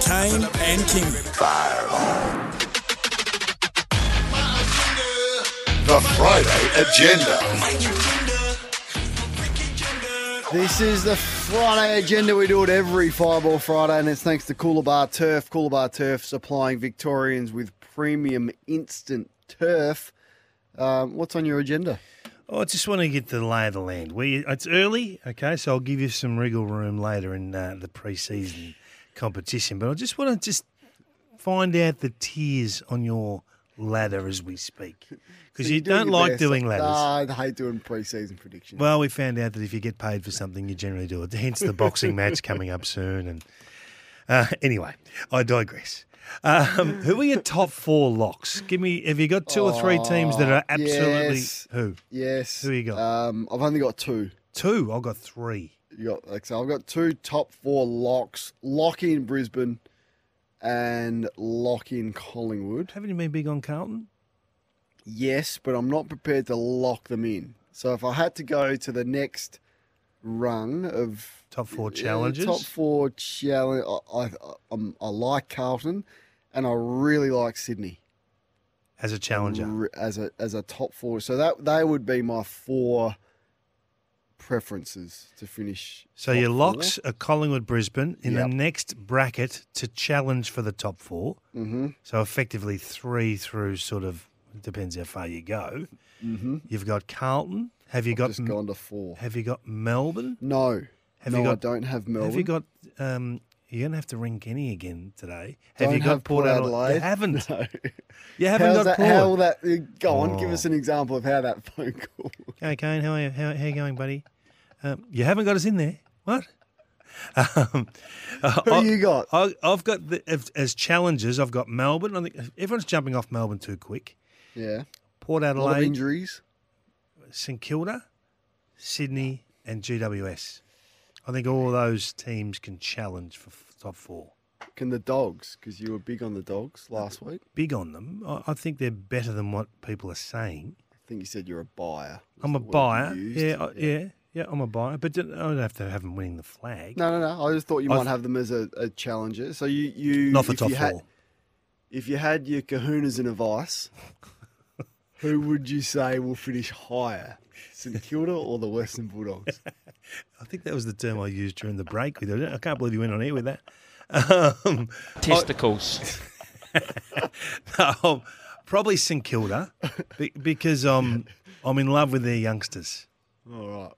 Kane and King. The Friday Agenda. This is the Friday agenda. We do it every Fireball Friday, and it's thanks to Coolabah Turf. Coolabah Turf supplying Victorians with premium instant turf. Um, what's on your agenda? Oh, I just want to get the lay of the land. We it's early, okay, so I'll give you some wriggle room later in uh, the pre-season competition. But I just want to just find out the tiers on your ladder as we speak, because So you don't like best. doing ladders. I hate doing pre-season predictions. Well, we found out that if you get paid for something, you generally do it. Hence the boxing match coming up soon. And uh, anyway, I digress. Um, who are your top four locks? Give me. Have you got two or three teams that are absolutely yes. who? yes. Who you got? Um, I've only got two. Two. I've got three. You got like so. I've got two top four locks. Lock in Brisbane, and lock in Collingwood. Haven't you been big on Carlton? Yes, but I'm not prepared to lock them in. So if I had to go to the next rung of Top four uh, challenges. top four challenge, I, I, I'm- I like Carlton, and I really like Sydney as a challenger. as a as a top four. So that they would be my four preferences to finish. So your four. locks are Collingwood, Brisbane in Yep. the next bracket to challenge for the top four. Mm-hmm. So effectively three through sort of depends how far you go. Mm-hmm. You've got Carlton. Have you got Just gone to four. Have you got Melbourne? No, Have no, you got? I don't have Melbourne. Have you got? Um, you're gonna have to ring Kenny again today. Have Don't you got have Port, Port Adelaide? Adelaide. You haven't. No. You haven't How's got that, Port. how will that uh, go on? Give Oh. us an example of how that phone call. Okay, Kane, how are you? How, how you going, buddy? Um, you haven't got us in there. What? Um, Who I- you got? I, I've got the, as, as challenges. I've got Melbourne. I think everyone's jumping off Melbourne too quick. Yeah, Port a lot of Adelaide, injuries. St Kilda, Sydney, and GWS. I think all those teams can challenge for top four. Can the dogs? Because you were big on the dogs last week. Big on them. I, I think they're better than what people are saying. I think you said you're a buyer. I'm a the word you buyer. Yeah, I- yeah, yeah. I'm a buyer, but I don't have to have them winning the flag. No, no, no. I just thought you I might have them as a, a challenger. So you, you Not for top you had, four. If you had your kahunas in a vice, who would you say will finish higher, St Kilda or the Western Bulldogs? I think that was the term I used during the break with it. I can't believe you went on here with that. Um, Testicles. no, probably St Kilda be- because um, I'm in love with their youngsters. All right.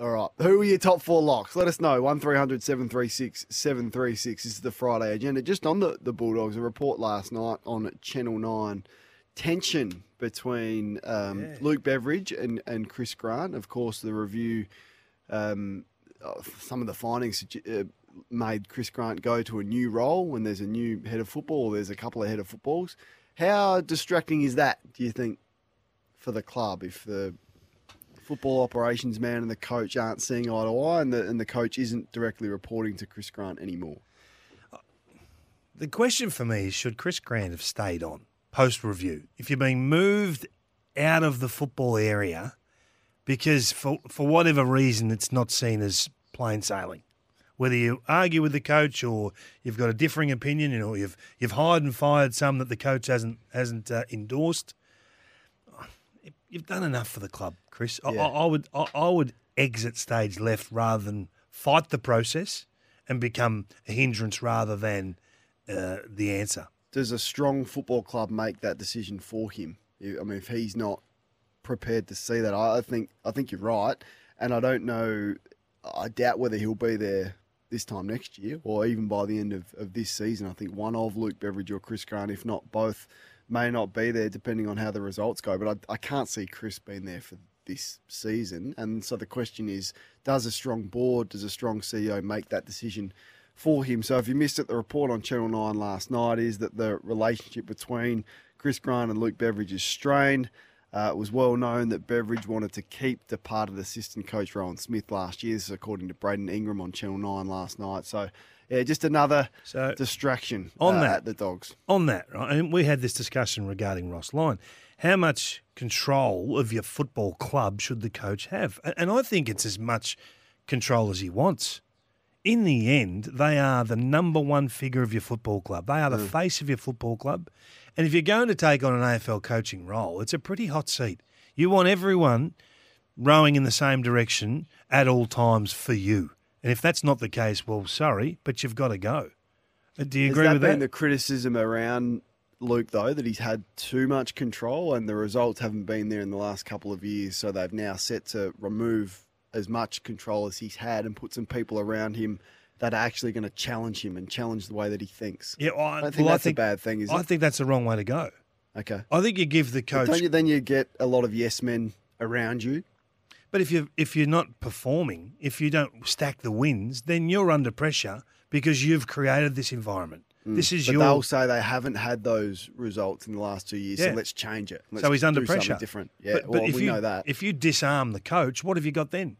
All right. Who are your top four locks? Let us know. 1300 736 736 This is the Friday agenda. Just on the, the Bulldogs, a report last night on Channel 9. Tension between um, Luke Beveridge and, and Chris Grant. Of course, the review, um, uh, some of the findings uh, made Chris Grant go to a new role when there's a new head of football, there's a couple of head of footballs. How distracting is that, do you think, for the club if the football operations man and the coach aren't seeing eye to eye, and the and the coach isn't directly reporting to Chris Grant anymore. The question for me is should Chris Grant have stayed on post review? If you're being moved out of the football area because for, for whatever reason it's not seen as plain sailing, whether you argue with the coach or you've got a differing opinion or you've, you've hired and fired some that the coach hasn't, hasn't uh, endorsed, you've done enough for the club, Chris. I, Yeah. I, I would I, I would exit stage left rather than fight the process and become a hindrance rather than uh, the answer. Does a strong football club make that decision for him? I mean, if he's not prepared to see that, I think I think you're right, and I don't know. I doubt whether he'll be there this time next year or even by the end of, of this season. I think one of Luke Beveridge or Chris Grant, if not both, may not be there depending on how the results go. But I, I can't see Chris being there for this season. And so the question is does a strong board, does a strong CEO make that decision for him? So if you missed it, the report on Channel 9 last night is that the relationship between Chris Grant and Luke Beveridge is strained. Uh, it was well known that Beveridge wanted to keep departed assistant coach Rohan Smith last year. This is according to Braden Ingram on Channel 9 last night. So, yeah, just another So, distraction on uh, that- at the Dogs. on that, right? And we had this discussion regarding Ross Lyon. How much control of your football club should the coach have? And I think it's as much control as he wants. In the end, they are the number one figure of your football club. They are the face of your football club. And if you're going to take on an AFL coaching role, it's a pretty hot seat. You want everyone rowing in the same direction at all times for you. And if that's not the case, well, sorry, but you've got to go. Uh, Do you Has agree that with been that? the criticism around Luke, though, that he's had too much control and the results haven't been there in the last couple of years? So they've now set to remove as much control as he's had and put some people around him that are actually going to challenge him and challenge the way that he thinks. Yeah, well, I, I think well, I that's think a bad thing, is I it? think that's the wrong way to go. Okay. I think you give the coach, don't you, then you get a lot of yes men around you. but if you if you're not performing, if you don't stack the wins, then you're under pressure because you've created this environment. This is Mm. But your. they'll say they haven't had those results in the last two years, Yeah. so let's change it. Let's so he's under pressure. Different. Yeah. But, but well, if we you know that. if you disarm the coach, what have you got then?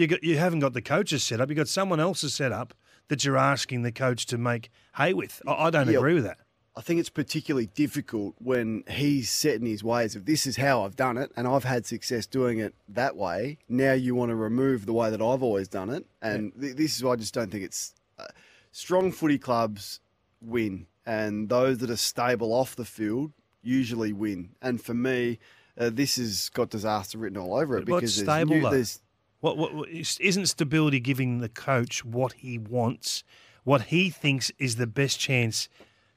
You got you haven't got the coach's set up. You have got someone else's set up that you're asking the coach to make hay with. I, I don't Yeah. agree with that. I think it's particularly difficult when he's set in his ways of this is how I've done it and I've had success doing it that way. Now you want to remove the way that I've always done it. And th- this is why I just don't think it's. Uh, strong footy clubs win, and those that are stable off the field usually win. And for me, uh, this has got disaster written all over it because there's stable, new- though? there's What, what, what is- isn't stability giving the coach what he wants, what he thinks is the best chance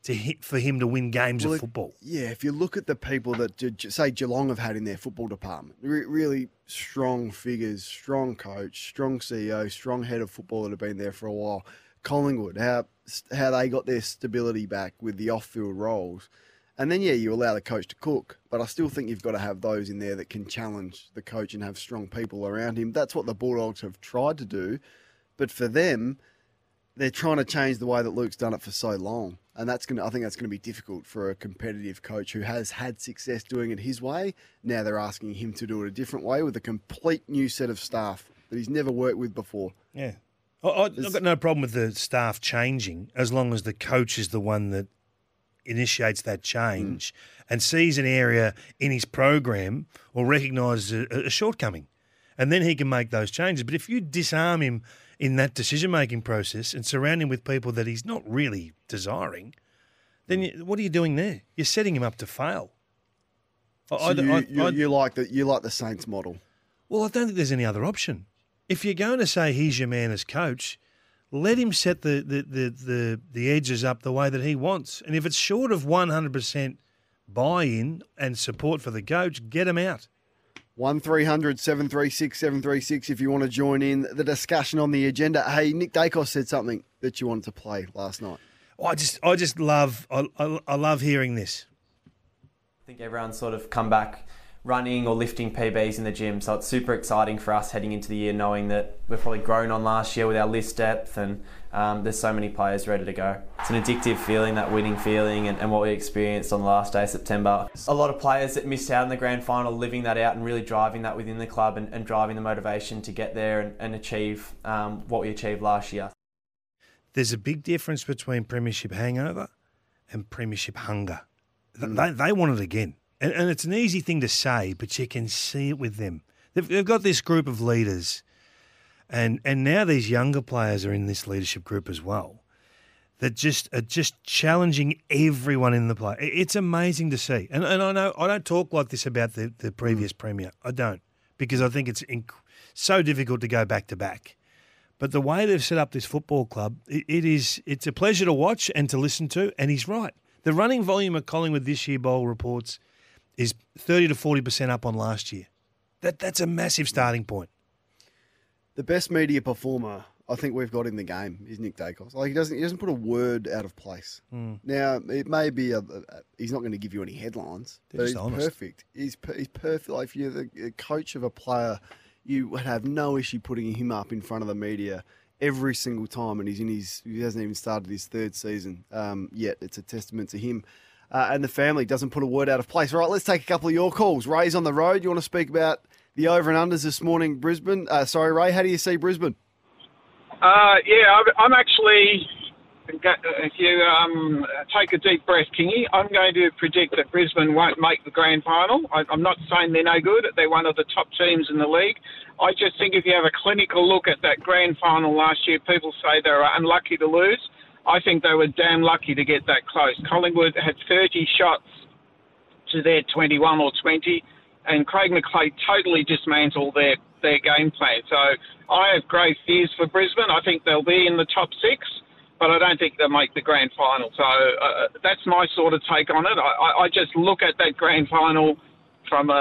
to hit for him to win games Well, of football? Yeah, if you look at the people that say Geelong have had in their football department, re- really strong figures, strong coach, strong CEO, strong head of football that have been there for a while. Collingwood, how how they got their stability back with the off-field roles, and then yeah, you allow the coach to cook. But I still think you've got to have those in there that can challenge the coach and have strong people around him. That's what the Bulldogs have tried to do, but for them, they're trying to change the way that Luke's done it for so long, and that's going. to I think that's going to be difficult for a competitive coach who has had success doing it his way. Now they're asking him to do it a different way with a complete new set of staff that he's never worked with before. Yeah. I, I, I've got no problem with the staff changing as long as the coach is the one that initiates that hmm. change and sees an area in his program or recognises a, a shortcoming. And then he can make those changes. But if you disarm him in that decision making process and surround him with people that he's not really desiring, then hmm. you, what are you doing there? You're setting him up to fail. So I- you, I- you, I- you like the you like the Saints model. well, I don't think there's any other option. If you're going to say he's your man as coach, let him set the, the, the, the, the edges up the way that he wants. And if it's short of 100% buy in and support for the coach, get him out. One 736 736 if you want to join in the discussion on the agenda. Hey, Nick Daicos said something that you wanted to play last night. Oh, I just, I just love, I, I, I love hearing this. I think everyone's sort of come back running or lifting PBs in the gym, so it's super exciting for us heading into the year, knowing that we've probably grown on last year with our list depth, and um, there's so many players ready to go. It's an addictive feeling, that winning feeling, and, and what we experienced on the last day of September. A lot of players that missed out in the grand final, living that out and really driving that within the club and, and driving the motivation to get there and, and achieve um, what we achieved last year. There's a big difference between premiership hangover and premiership hunger. Th- They, they want it again. And, and it's an easy thing to say, but you can see it with them. They've, they've got this group of leaders, and, and now these younger players are in this leadership group as well, that just are just challenging everyone in the play. It's amazing to see. And, and I know I don't talk like this about the, the mm. previous premier. I don't, because I think it's inc- so difficult to go back to back. But the way they've set up this football club, it, it is it's a pleasure to watch and to listen to. And he's right. The running volume of Collingwood this year, Bowl reports, is thirty to forty percent up on last year. That that's a massive starting point. The best media performer I think we've got in the game is Nick Daicos. Like he doesn't he doesn't put a word out of place. Hmm. Now it may be a, a, he's not going to give you any headlines, They're but he's honest. perfect. He's per- he's perfect. Like if you're the the coach of a player, you would have no issue putting him up in front of the media every single time. And he's in his he hasn't even started his third season um, yet. It's a testament to him. Uh, and the family doesn't put a word out of place. All right, let's take a couple of your calls. Ray's on the road. You want to speak about the over and unders this morning, Brisbane? Uh, sorry, Ray. How do you see Brisbane? Uh, yeah, I'm- actually. If you um, take a deep breath, Kingy, I'm going to predict that Brisbane won't make the grand final. I, I'm not saying they're no good. They're one of the top teams in the league. I just think if you have a clinical look at that grand final last year, people say they were unlucky to lose. I think they were damn lucky to get that close. Collingwood had 30 shots to their 21 or 20, and Craig McRae totally dismantled their, their game plan. So I have grave fears for Brisbane. I think they'll be in the top six, but I don't think they'll make the grand final. So uh, that's my sort of take on it. I, I- I just look at that grand final from a,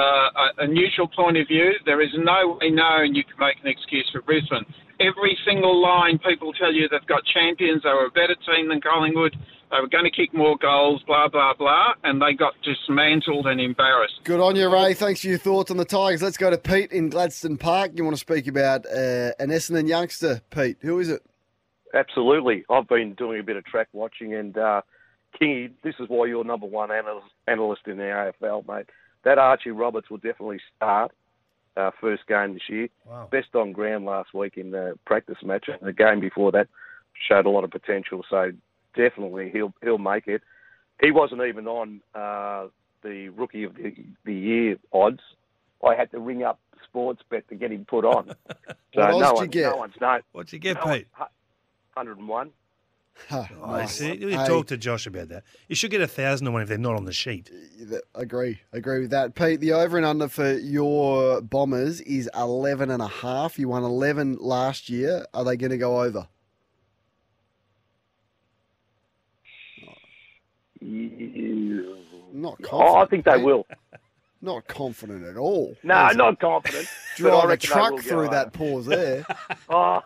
a, a neutral point of view. There is no way known you can make an excuse for Brisbane. Every single line, people tell you they've got champions. They were a better team than Collingwood. They were going to kick more goals, blah, blah, blah. And they got dismantled and embarrassed. Good on you, Ray. Thanks for your thoughts on the Tigers. Let's go to Pete in Gladstone Park. You want to speak about uh, an Essendon youngster, Pete? Who is it? Absolutely. I've been doing a bit of track watching, and uh, Kingy, this is why you're number one analyst, analyst in the AFL, mate. That Archie Roberts will definitely start uh, first game this year. Wow. Best on ground last week in the practice match, and the game before that showed a lot of potential. So definitely he'll he'll make it. He wasn't even on uh, the rookie of the, the year odds. I had to ring up Sportsbet to get him put on. So What no did you one, get? no one's known. What'd you get, no Pete? one- 101. Huh, oh, I nice. see. You Hey, talk to Josh about that. You should get a thousand to one if they're not on the sheet. th- agree. Agree with that. Pete, the over and under for your Bombers is 11 and a half. You won 11 last year. Are they going to go over? Mm, not confident. Oh, I think they will. Not confident at all. No, was not confident. Drive a truck through that pause there. Oh,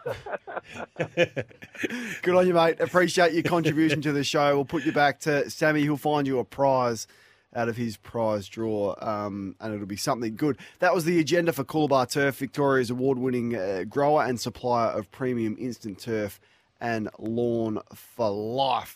Good on you, mate. Appreciate your contribution to the show. We'll put you back to Sammy. He'll find you a prize out of his prize draw, um, and it'll be something good. That was the agenda for Coolabah Turf, Victoria's award-winning uh, grower and supplier of premium instant turf and lawn for life.